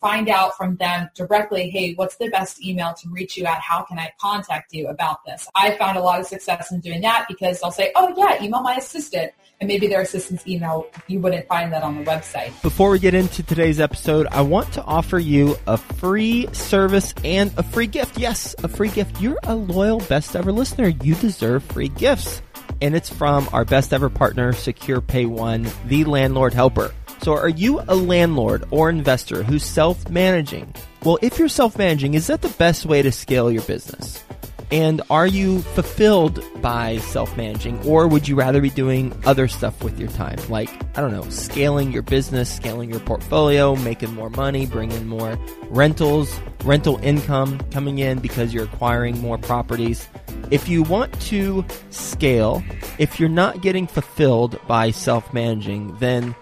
find out from them directly, hey, what's the best email to reach you at? How can I contact you about this? I found a lot of success in doing that because they'll say, oh yeah, email my assistant. And maybe their assistant's email, you wouldn't find that on the website. Before we get into today's episode, I want to offer you a free service and a free gift. Yes, a free gift. You're a loyal best ever listener. You deserve free gifts. And it's from our best ever partner, Secure Pay One, the landlord helper. So are you a landlord or investor who's self-managing? Well, if you're self-managing, is that the best way to scale your business? And are you fulfilled by self-managing or would you rather be doing other stuff with your time? Like, I don't know, scaling your business, scaling your portfolio, making more money, bringing more rentals, rental income coming in because you're acquiring more properties. If you want to scale, if you're not getting fulfilled by self-managing, then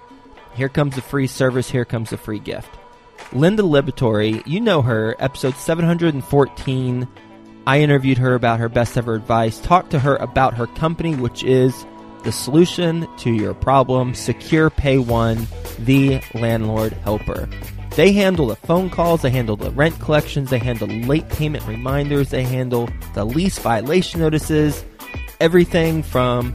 here comes a free service. Here comes a free gift. Linda Liberatore, you know her, episode 714. I interviewed her about her best ever advice, talked to her about her company, which is the solution to your problem, Secure Pay One, the landlord helper. They handle the phone calls, they handle the rent collections, they handle late payment reminders, they handle the lease violation notices, everything from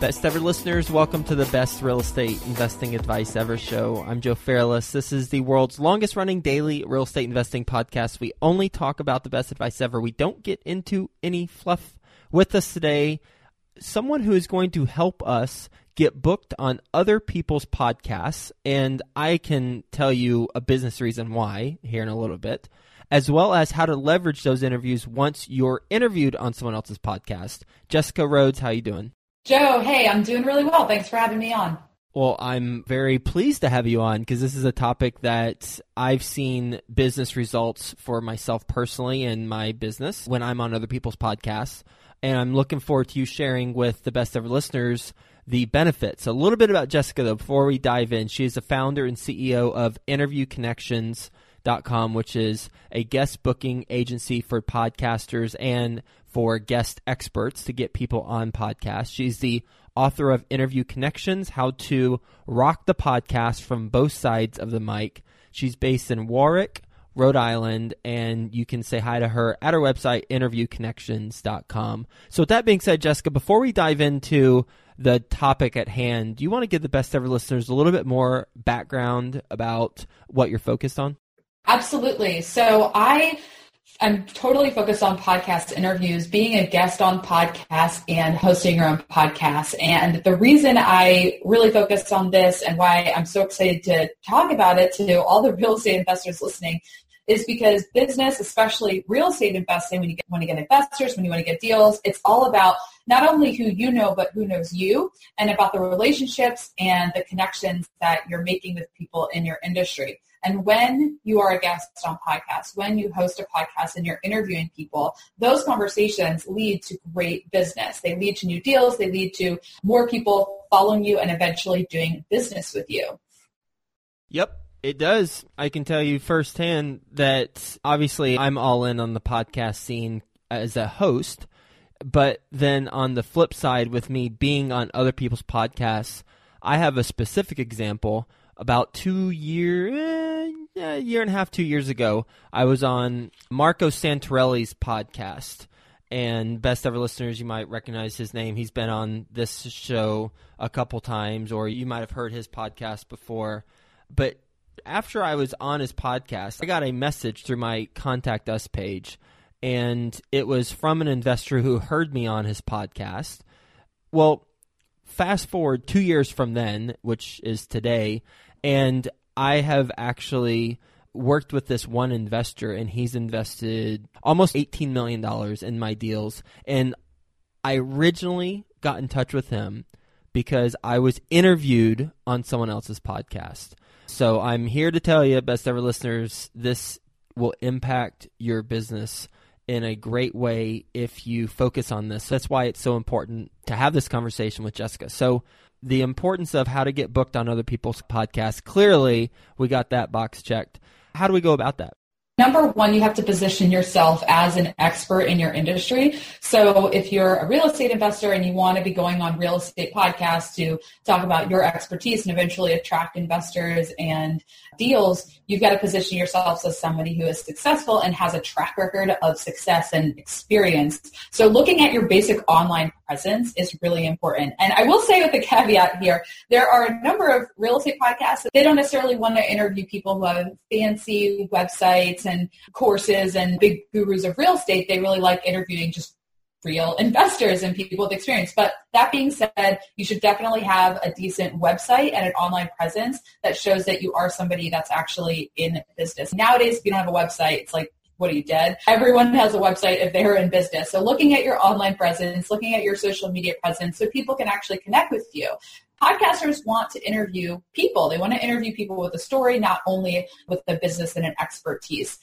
Best ever listeners, welcome to the best real estate investing advice ever show. I'm Joe Fairless. This is the world's longest running daily real estate investing podcast. We only talk about the best advice ever. We don't get into any fluff. With us today, someone who is going to help us get booked on other people's podcasts. And I can tell you a business reason why here in a little bit, as well as how to leverage those interviews once you're interviewed on someone else's podcast. Jessica Rhodes, how are you doing? Joe, hey, I'm doing really well. Thanks for having me on. Well, I'm very pleased to have you on because this is a topic that I've seen business results for myself personally in my business when I'm on other people's podcasts. And I'm looking forward to you sharing with the best ever listeners the benefits. A little bit about Jessica, though, before we dive in. She is the founder and CEO of InterviewConnections.com, which is a guest booking agency for podcasters and for guest experts to get people on podcasts. She's the author of Interview Connections How to Rock the Podcast from Both Sides of the Mic. She's based in Warwick, Rhode Island, and you can say hi to her at her website, interviewconnections.com. So, with that being said, Jessica, before we dive into the topic at hand, do you want to give the best ever listeners a little bit more background about what you're focused on? Absolutely. So, I I'm totally focused on podcast interviews, being a guest on podcasts and hosting your own podcast. And the reason I really focus on this and why I'm so excited to talk about it to all the real estate investors listening is because business, especially real estate investing, when you get, want to get investors, when you want to get deals, it's all about not only who you know, but who knows you and about the relationships and the connections that you're making with people in your industry. And when you are a guest on podcasts, when you host a podcast and you're interviewing people, those conversations lead to great business. They lead to new deals. They lead to more people following you and eventually doing business with you. Yep. It does. I can tell you firsthand that obviously I'm all in on the podcast scene as a host, but then on the flip side, with me being on other people's podcasts, I have a specific example. About two year, eh, a year and a half, two years ago, I was on Marco Santarelli's podcast. And best ever listeners, you might recognize his name. He's been on this show a couple times, or you might have heard his podcast before. But after I was on his podcast, I got a message through my contact us page, and it was from an investor who heard me on his podcast. Well, fast forward two years from then, which is today, and I have actually worked with this one investor, and he's invested almost $18 million in my deals. And I originally got in touch with him because I was interviewed on someone else's podcast. So I'm here to tell you, best ever listeners, this will impact your business in a great way if you focus on this. That's why it's so important to have this conversation with Jessica. So, the importance of how to get booked on other people's podcasts, clearly, we got that box checked. How do we go about that? Number one, you have to position yourself as an expert in your industry. So if you're a real estate investor and you want to be going on real estate podcasts to talk about your expertise and eventually attract investors and deals, you've got to position yourself as somebody who is successful and has a track record of success and experience. So looking at your basic online presence is really important. And I will say with a caveat here, there are a number of real estate podcasts that they don't necessarily want to interview people who have fancy websites and courses and big gurus of real estate. They really like interviewing just real investors and people with experience. But that being said, you should definitely have a decent website and an online presence that shows that you are somebody that's actually in business. Nowadays, if you don't have a website, it's like what are you dead? Everyone has a website if they're in business. So looking at your online presence, looking at your social media presence so people can actually connect with you. Podcasters want to interview people. They want to interview people with a story, not only with a business and an expertise.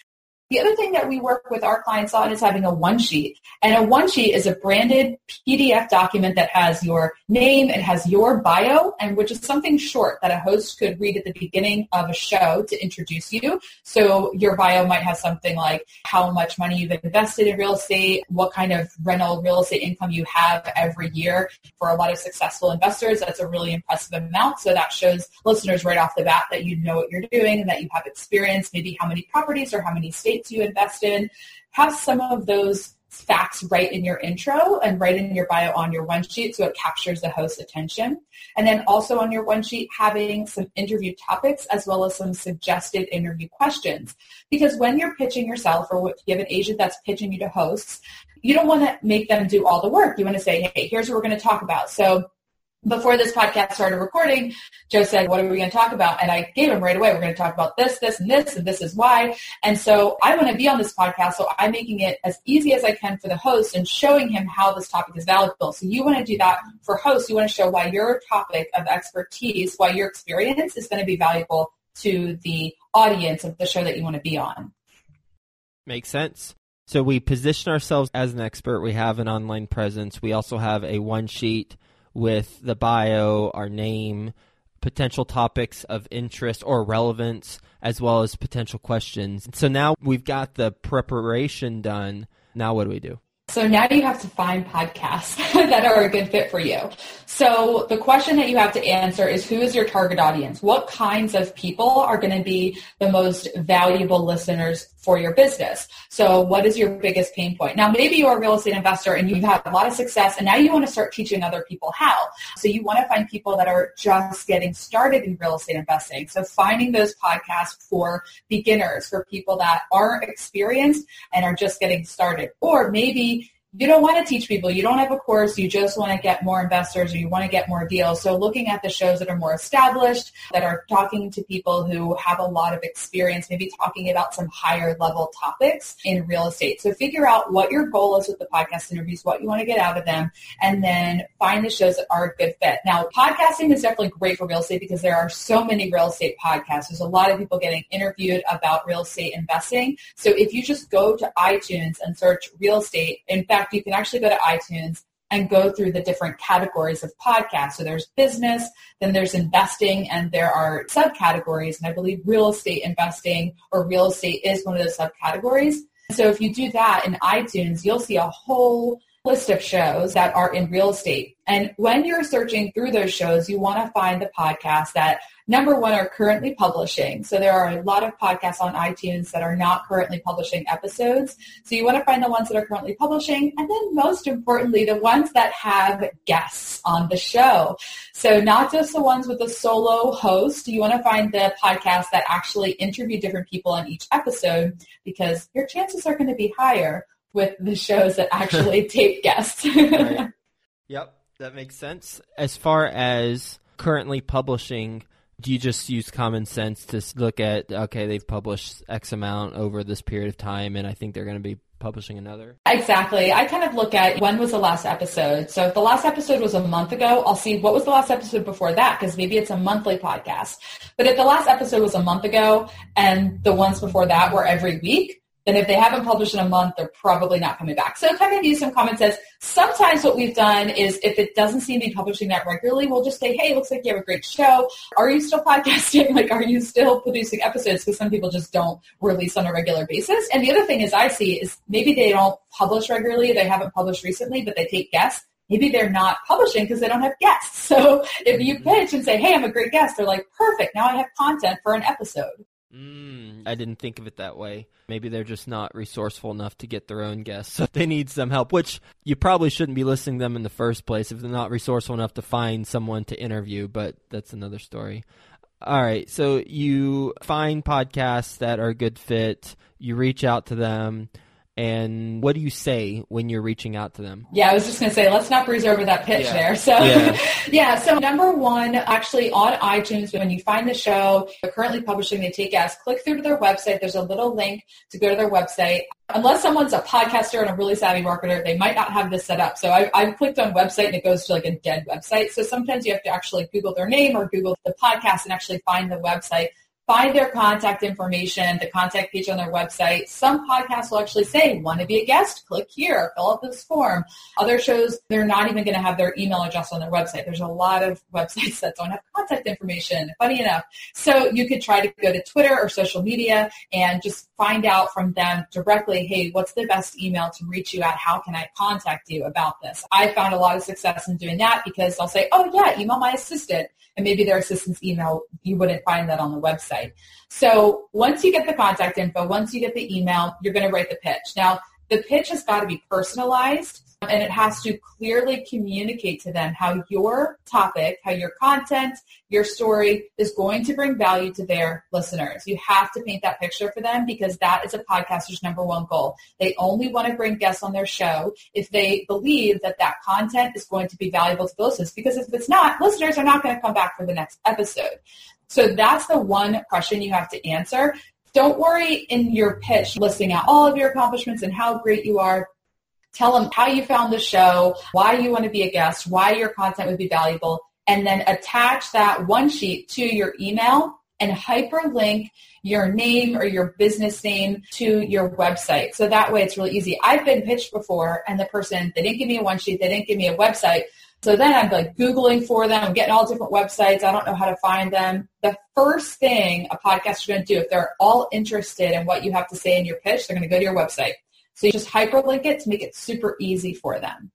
The other thing that we work with our clients on is having a one sheet. And a one sheet is a branded PDF document that has your name, it has your bio, and which is something short that a host could read at the beginning of a show to introduce you. So your bio might have something like how much money you've invested in real estate, what kind of rental real estate income you have every year. For a lot of successful investors, that's a really impressive amount. So that shows listeners right off the bat that you know what you're doing and that you have experience, maybe how many properties or how many states you invest in, have some of those facts right in your intro and right in your bio on your one sheet so it captures the host's attention. And then also on your one sheet, having some interview topics as well as some suggested interview questions. Because when you're pitching yourself or if you have an agent that's pitching you to hosts, you don't want to make them do all the work. You want to say, hey, here's what we're going to talk about. So before this podcast started recording, Joe said, what are we going to talk about? And I gave him right away, we're going to talk about this, this, and this, and this is why. And so I want to be on this podcast, so I'm making it as easy as I can for the host and showing him how this topic is valuable. So you want to do that for hosts. You want to show why your topic of expertise, why your experience is going to be valuable to the audience of the show that you want to be on. Makes sense. So we position ourselves as an expert. We have an online presence. We also have a one sheet with the bio, our name, potential topics of interest or relevance, as well as potential questions. So now we've got the preparation done. Now what do we do? So now you have to find podcasts that are a good fit for you. So the question that you have to answer is who is your target audience? What kinds of people are going to be the most valuable listeners for your business? So what is your biggest pain point? Now maybe you're a real estate investor and you've had a lot of success and now you want to start teaching other people how. So you want to find people that are just getting started in real estate investing. So finding those podcasts for beginners, for people that aren't experienced and are just getting started. Or maybe you don't want to teach people. You don't have a course. You just want to get more investors or you want to get more deals. So looking at the shows that are more established, that are talking to people who have a lot of experience, maybe talking about some higher level topics in real estate. So figure out what your goal is with the podcast interviews, what you want to get out of them, and then find the shows that are a good fit. Now, podcasting is definitely great for real estate because there are so many real estate podcasts. There's a lot of people getting interviewed about real estate investing. So if you just go to iTunes and search real estate, in fact, fact, you can actually go to iTunes and go through the different categories of podcasts. So there's business, then there's investing, and there are subcategories. And I believe real estate investing or real estate is one of those subcategories. So if you do that in iTunes, you'll see a whole list of shows that are in real estate. And when you're searching through those shows, you want to find the podcasts that number one are currently publishing. So there are a lot of podcasts on iTunes that are not currently publishing episodes. So you want to find the ones that are currently publishing. And then most importantly, the ones that have guests on the show. So not just the ones with a solo host. You want to find the podcasts that actually interview different people on each episode because your chances are going to be higher with the shows that actually tape guests. right. Yep, that makes sense. As far as currently publishing, do you just use common sense to look at okay, they've published X amount over this period of time, and I think they're going to be publishing another? Exactly. I kind of look at when was the last episode. So if the last episode was a month ago, I'll see what was the last episode before that because maybe it's a monthly podcast. But if the last episode was a month ago and the ones before that were every week, then if they haven't published in a month, they're probably not coming back. So kind of use some common sense. Sometimes what we've done is if it doesn't seem to be publishing that regularly, we'll just say, hey, looks like you have a great show. Are you still podcasting? Like, are you still producing episodes? Because some people just don't release on a regular basis. And the other thing is I see is maybe they don't publish regularly. They haven't published recently, but they take guests maybe they're not publishing because they don't have guests. So if you mm-hmm. pitch and say, hey, I'm a great guest, they're like, perfect, now I have content for an episode. Mm, I didn't think of it that way. Maybe they're just not resourceful enough to get their own guests. So they need some help, which you probably shouldn't be listening to them in the first place if they're not resourceful enough to find someone to interview, but that's another story. All right, so you find podcasts that are a good fit, you reach out to them and what do you say when you're reaching out to them? Yeah, I was just going to say, let's not breeze over that pitch yeah. there. So, yeah. yeah. So, number one, actually on iTunes, when you find the show, they're currently publishing, they take guests, click through to their website. There's a little link to go to their website. Unless someone's a podcaster and a really savvy marketer, they might not have this set up. So, I, I've clicked on website and it goes to like a dead website. So, sometimes you have to actually Google their name or Google the podcast and actually find the website find their contact information, the contact page on their website. Some podcasts will actually say, want to be a guest? Click here, fill out this form. Other shows, they're not even going to have their email address on their website. There's a lot of websites that don't have contact information, funny enough. So you could try to go to Twitter or social media and just find out from them directly, hey, what's the best email to reach you at? How can I contact you about this? I found a lot of success in doing that because I'll say, oh yeah, email my assistant and maybe their assistant's email, you wouldn't find that on the website. So once you get the contact info, once you get the email, you're going to write the pitch. Now, the pitch has got to be personalized um, and it has to clearly communicate to them how your topic, how your content, your story is going to bring value to their listeners. You have to paint that picture for them because that is a podcaster's number one goal. They only want to bring guests on their show if they believe that that content is going to be valuable to the listeners because if it's not, listeners are not going to come back for the next episode. So that's the one question you have to answer. Don't worry in your pitch listing out all of your accomplishments and how great you are. Tell them how you found the show, why you want to be a guest, why your content would be valuable, and then attach that one sheet to your email and hyperlink your name or your business name to your website. So that way it's really easy. I've been pitched before and the person, they didn't give me a one sheet, they didn't give me a website. So then I'm like Googling for them, I'm getting all different websites. I don't know how to find them. The first thing a podcaster is going to do, if they're all interested in what you have to say in your pitch, they're going to go to your website. So you just hyperlink it to make it super easy for them.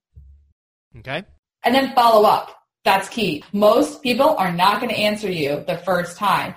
Okay. And then follow up. That's key. Most people are not going to answer you the first time.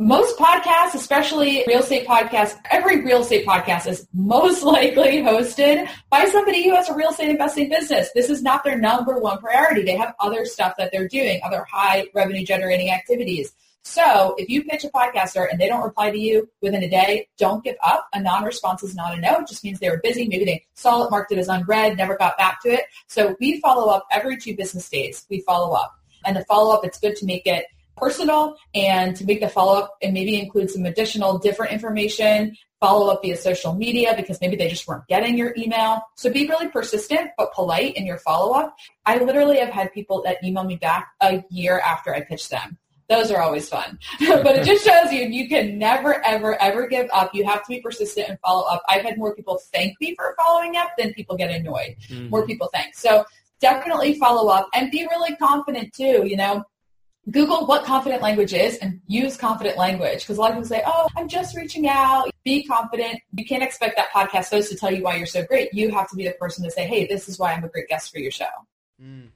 Most podcasts, especially real estate podcasts, every real estate podcast is most likely hosted by somebody who has a real estate investing business. This is not their number one priority. They have other stuff that they're doing, other high revenue generating activities. So if you pitch a podcaster and they don't reply to you within a day, don't give up. A non-response is not a no. It just means they were busy. Maybe they saw it, marked it as unread, never got back to it. So we follow up every two business days. We follow up. And the follow-up, it's good to make it personal and to make the follow-up and maybe include some additional different information follow up via social media because maybe they just weren't getting your email. So be really persistent but polite in your follow up. I literally have had people that email me back a year after I pitched them. Those are always fun. but it just shows you you can never, ever, ever give up. You have to be persistent and follow up. I've had more people thank me for following up than people get annoyed. Mm-hmm. More people thank. So definitely follow up and be really confident too. You know, Google what confident language is and use confident language because a lot of people say, oh, I'm just reaching out. Be confident. You can't expect that podcast host to tell you why you're so great. You have to be the person to say, hey, this is why I'm a great guest for your show. Mm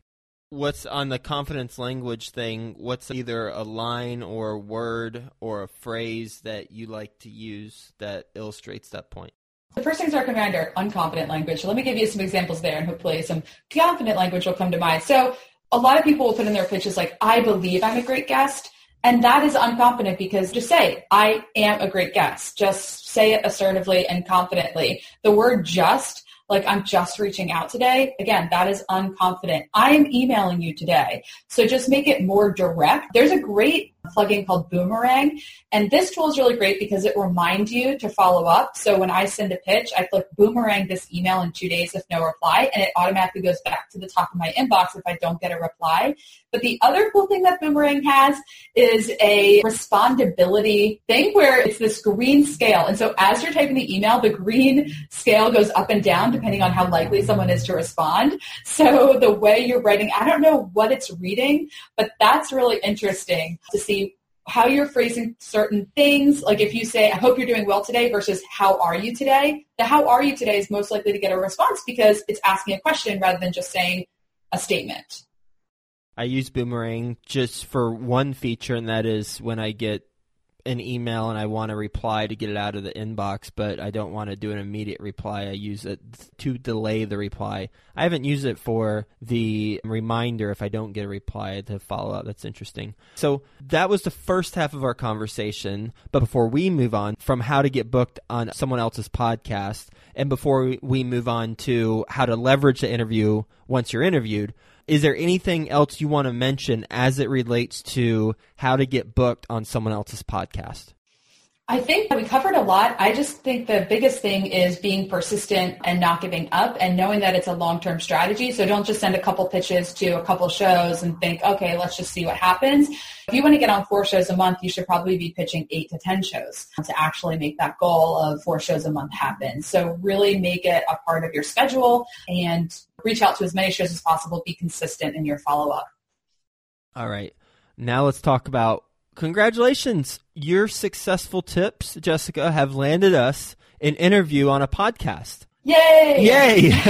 what's on the confidence language thing what's either a line or a word or a phrase that you like to use that illustrates that point the first things are command are unconfident language so let me give you some examples there and hopefully some confident language will come to mind so a lot of people will put in their pitches like i believe i'm a great guest and that is unconfident because just say i am a great guest just say it assertively and confidently the word just like I'm just reaching out today, again, that is unconfident. I am emailing you today. So just make it more direct. There's a great plugin called Boomerang. And this tool is really great because it reminds you to follow up. So when I send a pitch, I click Boomerang this email in two days if no reply, and it automatically goes back to the top of my inbox if I don't get a reply. But the other cool thing that Boomerang has is a respondability thing where it's this green scale. And so as you're typing the email, the green scale goes up and down depending on how likely someone is to respond. So the way you're writing, I don't know what it's reading, but that's really interesting to see how you're phrasing certain things. Like if you say, I hope you're doing well today versus how are you today, the how are you today is most likely to get a response because it's asking a question rather than just saying a statement. I use Boomerang just for one feature, and that is when I get an email and I want to reply to get it out of the inbox, but I don't want to do an immediate reply. I use it to delay the reply. I haven't used it for the reminder if I don't get a reply to follow up. That's interesting. So that was the first half of our conversation. But before we move on from how to get booked on someone else's podcast, and before we move on to how to leverage the interview once you're interviewed, is there anything else you want to mention as it relates to how to get booked on someone else's podcast? I think we covered a lot. I just think the biggest thing is being persistent and not giving up and knowing that it's a long-term strategy. So don't just send a couple pitches to a couple shows and think, okay, let's just see what happens. If you want to get on four shows a month, you should probably be pitching eight to 10 shows to actually make that goal of four shows a month happen. So really make it a part of your schedule and reach out to as many shows as possible. Be consistent in your follow-up. All right. Now let's talk about congratulations. Your successful tips, Jessica, have landed us an interview on a podcast. Yay! Yay!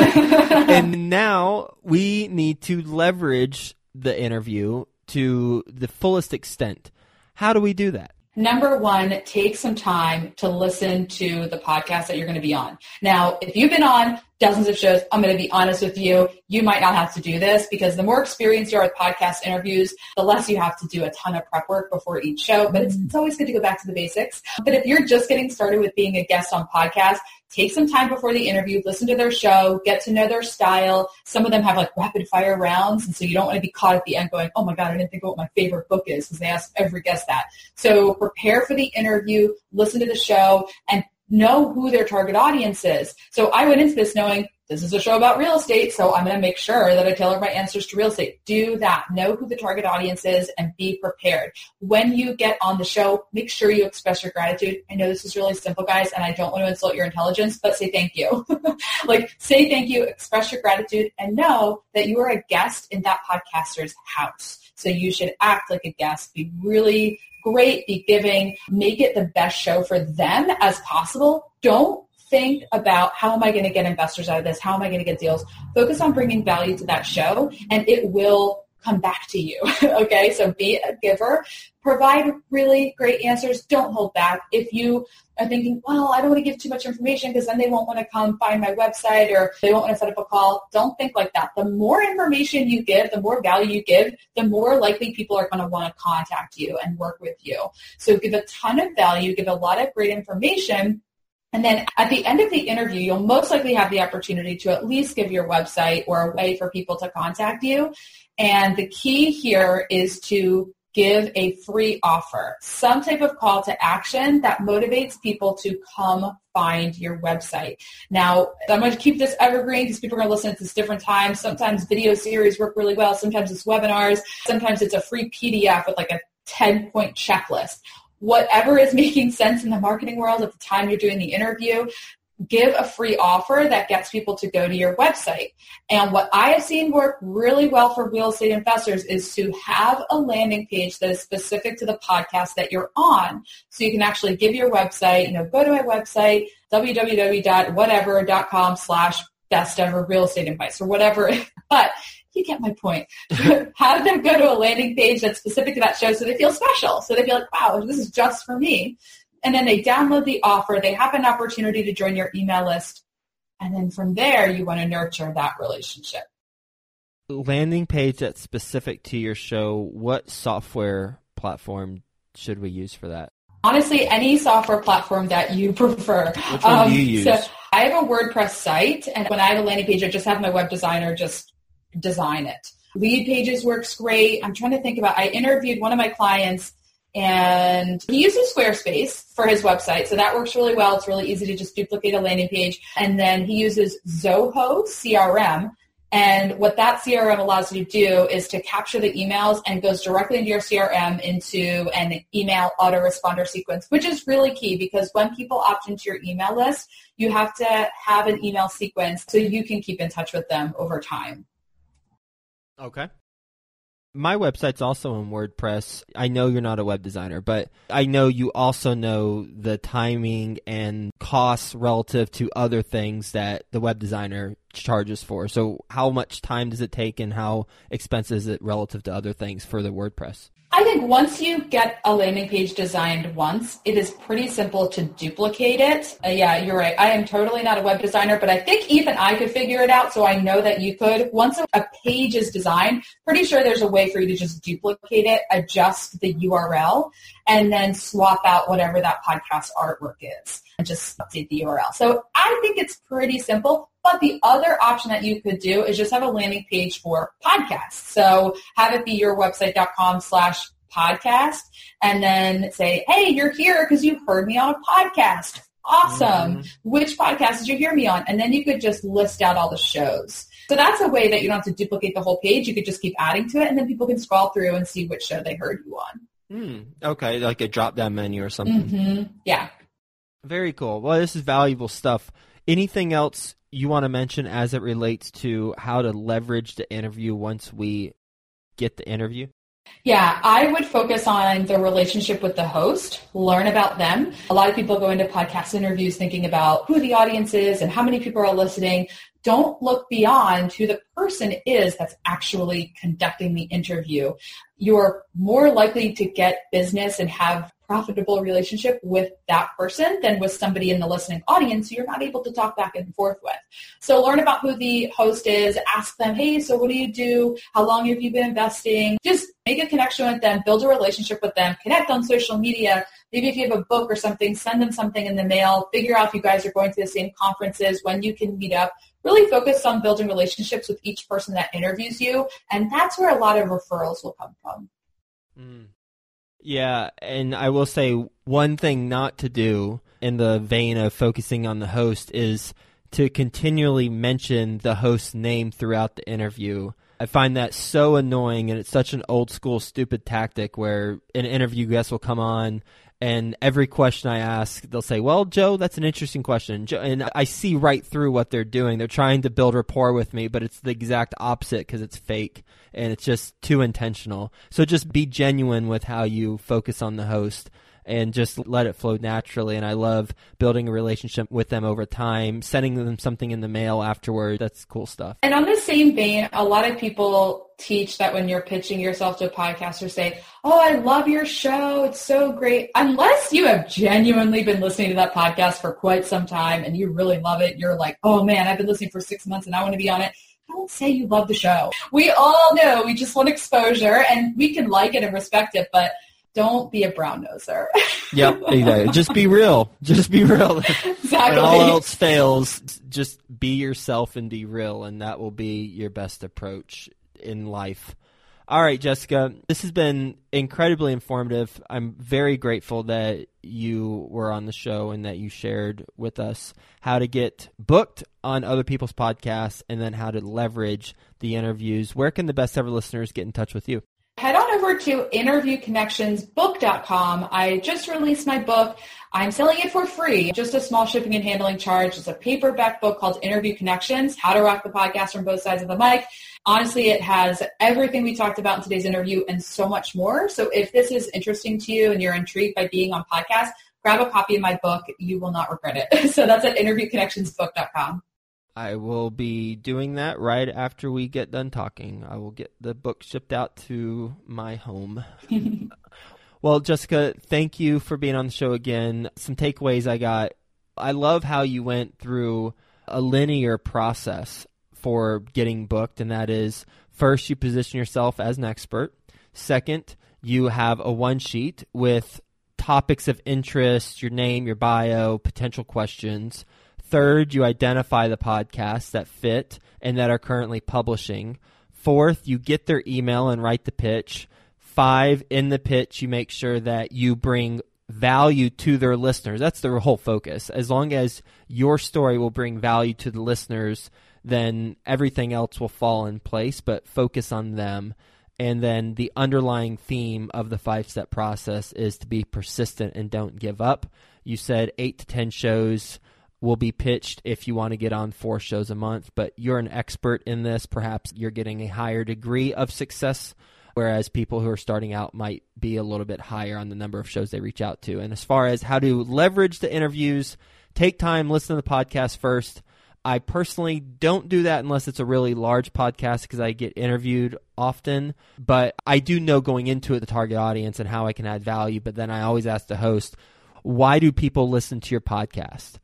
and now we need to leverage the interview to the fullest extent. How do we do that? Number one, take some time to listen to the podcast that you're going to be on. Now, if you've been on dozens of shows, I'm going to be honest with you, you might not have to do this because the more experienced you are with podcast interviews, the less you have to do a ton of prep work before each show. But it's, it's always good to go back to the basics. But if you're just getting started with being a guest on podcasts, take some time before the interview, listen to their show, get to know their style. Some of them have like rapid fire rounds, and so you don't want to be caught at the end going, oh my God, I didn't think of what my favorite book is because they ask every guest that. So prepare for the interview, listen to the show, and know who their target audience is. So I went into this knowing this is a show about real estate, so I'm going to make sure that I tailor my answers to real estate. Do that. Know who the target audience is and be prepared. When you get on the show, make sure you express your gratitude. I know this is really simple, guys, and I don't want to insult your intelligence, but say thank you. like, say thank you, express your gratitude, and know that you are a guest in that podcaster's house. So you should act like a guest, be really great, be giving, make it the best show for them as possible. Don't think about how am I going to get investors out of this? How am I going to get deals? Focus on bringing value to that show and it will come back to you. okay, so be a giver. Provide really great answers. Don't hold back. If you are thinking, well, I don't want to give too much information because then they won't want to come find my website or they won't want to set up a call, don't think like that. The more information you give, the more value you give, the more likely people are going to want to contact you and work with you. So give a ton of value, give a lot of great information and then at the end of the interview, you'll most likely have the opportunity to at least give your website or a way for people to contact you. And the key here is to give a free offer, some type of call to action that motivates people to come find your website. Now, I'm going to keep this evergreen because people are going to listen at this different times. Sometimes video series work really well. Sometimes it's webinars. Sometimes it's a free PDF with like a 10 point checklist whatever is making sense in the marketing world at the time you're doing the interview, give a free offer that gets people to go to your website. And what I have seen work really well for real estate investors is to have a landing page that is specific to the podcast that you're on. So you can actually give your website, you know, go to my website, www.whatever.com slash best ever real estate advice or whatever. But you get my point. Have them go to a landing page that's specific to that show so they feel special. So they feel like, wow, this is just for me. And then they download the offer. They have an opportunity to join your email list. And then from there, you want to nurture that relationship. Landing page that's specific to your show. What software platform should we use for that? Honestly, any software platform that you prefer. Which one um, do you use? So I have a WordPress site, and when I have a landing page, I just have my web designer just design it. Leadpages works great. I'm trying to think about. I interviewed one of my clients and he uses Squarespace for his website, so that works really well. It's really easy to just duplicate a landing page. And then he uses Zoho CRM. And what that CRM allows you to do is to capture the emails and goes directly into your CRM into an email autoresponder sequence, which is really key because when people opt into your email list, you have to have an email sequence so you can keep in touch with them over time. Okay. My website's also in WordPress. I know you're not a web designer, but I know you also know the timing and costs relative to other things that the web designer charges for. So, how much time does it take and how expensive is it relative to other things for the WordPress? I think once you get a landing page designed once, it is pretty simple to duplicate it. Uh, yeah, you're right. I am totally not a web designer, but I think even I could figure it out. So I know that you could. Once a page is designed, pretty sure there's a way for you to just duplicate it, adjust the URL, and then swap out whatever that podcast artwork is and just update the URL. So I think it's pretty simple. But the other option that you could do is just have a landing page for podcasts. So have it be your website.com slash podcast and then say, hey, you're here because you heard me on a podcast. Awesome. Mm-hmm. Which podcast did you hear me on? And then you could just list out all the shows. So that's a way that you don't have to duplicate the whole page. You could just keep adding to it and then people can scroll through and see which show they heard you on. Mm, okay, like a drop down menu or something. Mm-hmm. Yeah. Very cool. Well, this is valuable stuff. Anything else you want to mention as it relates to how to leverage the interview once we get the interview? Yeah, I would focus on the relationship with the host, learn about them. A lot of people go into podcast interviews thinking about who the audience is and how many people are listening. Don't look beyond who the person is that's actually conducting the interview. You're more likely to get business and have profitable relationship with that person than with somebody in the listening audience you're not able to talk back and forth with. So learn about who the host is, ask them, hey, so what do you do? How long have you been investing? Just make a connection with them, build a relationship with them, connect on social media. Maybe if you have a book or something, send them something in the mail, figure out if you guys are going to the same conferences, when you can meet up. Really focus on building relationships with each person that interviews you, and that's where a lot of referrals will come from. Mm. Yeah, and I will say one thing not to do in the vein of focusing on the host is to continually mention the host's name throughout the interview. I find that so annoying, and it's such an old school, stupid tactic where an interview guest will come on and every question I ask, they'll say, "Well, Joe, that's an interesting question." And I see right through what they're doing. They're trying to build rapport with me, but it's the exact opposite because it's fake and it's just too intentional. So just be genuine with how you focus on the host and just let it flow naturally. And I love building a relationship with them over time, sending them something in the mail afterward. That's cool stuff. And on the same vein, a lot of people teach that when you're pitching yourself to a podcaster, say, Oh, I love your show. It's so great. Unless you have genuinely been listening to that podcast for quite some time and you really love it. You're like, Oh man, I've been listening for six months and I want to be on it don't say you love the show. We all know we just want exposure and we can like it and respect it, but don't be a brown noser. yep, exactly. Just be real. Just be real. Exactly. When all else fails, just be yourself and be real, and that will be your best approach in life. All right, Jessica, this has been incredibly informative. I'm very grateful that you were on the show and that you shared with us how to get booked on other people's podcasts and then how to leverage the interviews. Where can the best ever listeners get in touch with you? Head on over to interviewconnectionsbook.com. I just released my book. I'm selling it for free, just a small shipping and handling charge. It's a paperback book called Interview Connections, How to Rock the Podcast from Both Sides of the Mic. Honestly, it has everything we talked about in today's interview and so much more. So if this is interesting to you and you're intrigued by being on podcasts, grab a copy of my book. You will not regret it. so that's at interviewconnectionsbook.com. I will be doing that right after we get done talking. I will get the book shipped out to my home. well, Jessica, thank you for being on the show again. Some takeaways I got. I love how you went through a linear process for getting booked, and that is first, you position yourself as an expert. Second, you have a one sheet with topics of interest, your name, your bio, potential questions. Third, you identify the podcasts that fit and that are currently publishing. Fourth, you get their email and write the pitch. Five, in the pitch, you make sure that you bring value to their listeners. That's their whole focus. As long as your story will bring value to the listeners, then everything else will fall in place, but focus on them. And then the underlying theme of the five step process is to be persistent and don't give up. You said eight to 10 shows will be pitched if you want to get on four shows a month, but you're an expert in this. Perhaps you're getting a higher degree of success whereas people who are starting out might be a little bit higher on the number of shows they reach out to. And as far as how to leverage the interviews, take time, listen to the podcast first. I personally don't do that unless it's a really large podcast because I get interviewed often. But I do know going into it the target audience and how I can add value. But then I always ask the host, why do people listen to your podcast?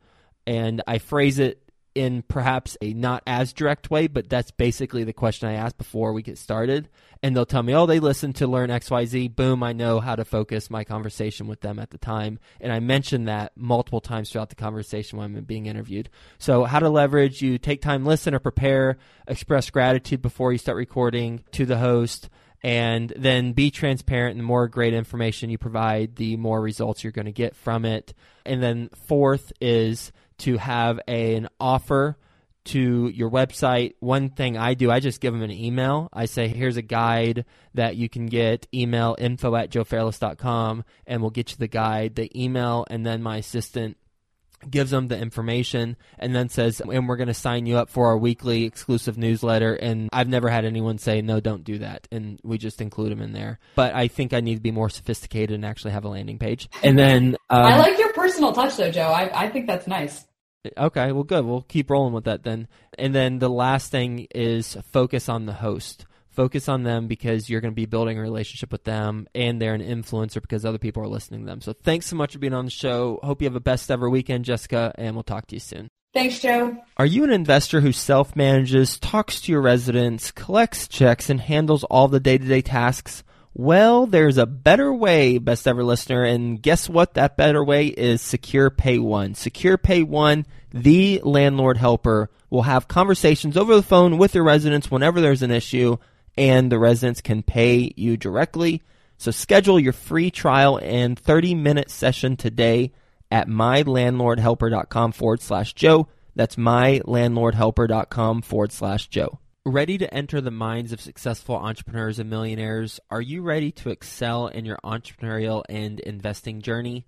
And I phrase it in perhaps a not as direct way, but that's basically the question I ask before we get started. And they'll tell me, oh, they listen to Learn XYZ. Boom, I know how to focus my conversation with them at the time. And I mention that multiple times throughout the conversation when I'm being interviewed. So, how to leverage you take time, listen, or prepare, express gratitude before you start recording to the host and then be transparent. And the more great information you provide, the more results you're going to get from it. And then fourth is to have a, an offer to your website. One thing I do, I just give them an email. I say, here's a guide that you can get. Email info at joefairless.com and we'll get you the guide, the email, and then my assistant gives them the information and then says and we're going to sign you up for our weekly exclusive newsletter and i've never had anyone say no don't do that and we just include them in there but i think i need to be more sophisticated and actually have a landing page and then um, i like your personal touch though joe I, I think that's nice Okay, well, good. We'll keep rolling with that then. And then the last thing is focus on the host. Focus on them because you're going to be building a relationship with them and they're an influencer because other people are listening to them. So thanks so much for being on the show. Hope you have a best ever weekend, Jessica, and we'll talk to you soon. Thanks, Joe. Are you an investor who self manages, talks to your residents, collects checks, and handles all the day to day tasks? Well, there's a better way, best ever listener, and guess what? That better way is Secure Pay One. Secure Pay One, the landlord helper, will have conversations over the phone with your residents whenever there's an issue, and the residents can pay you directly. So schedule your free trial and 30 minute session today at mylandlordhelper.com forward slash Joe. That's mylandlordhelper.com forward slash Joe. Ready to enter the minds of successful entrepreneurs and millionaires? Are you ready to excel in your entrepreneurial and investing journey?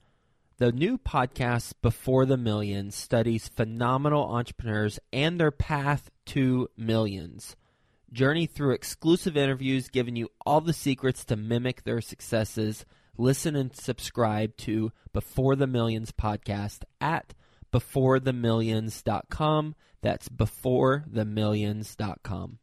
The new podcast, Before the Millions, studies phenomenal entrepreneurs and their path to millions. Journey through exclusive interviews giving you all the secrets to mimic their successes. Listen and subscribe to Before the Millions podcast at beforethemillions.com. That's beforethemillions.com.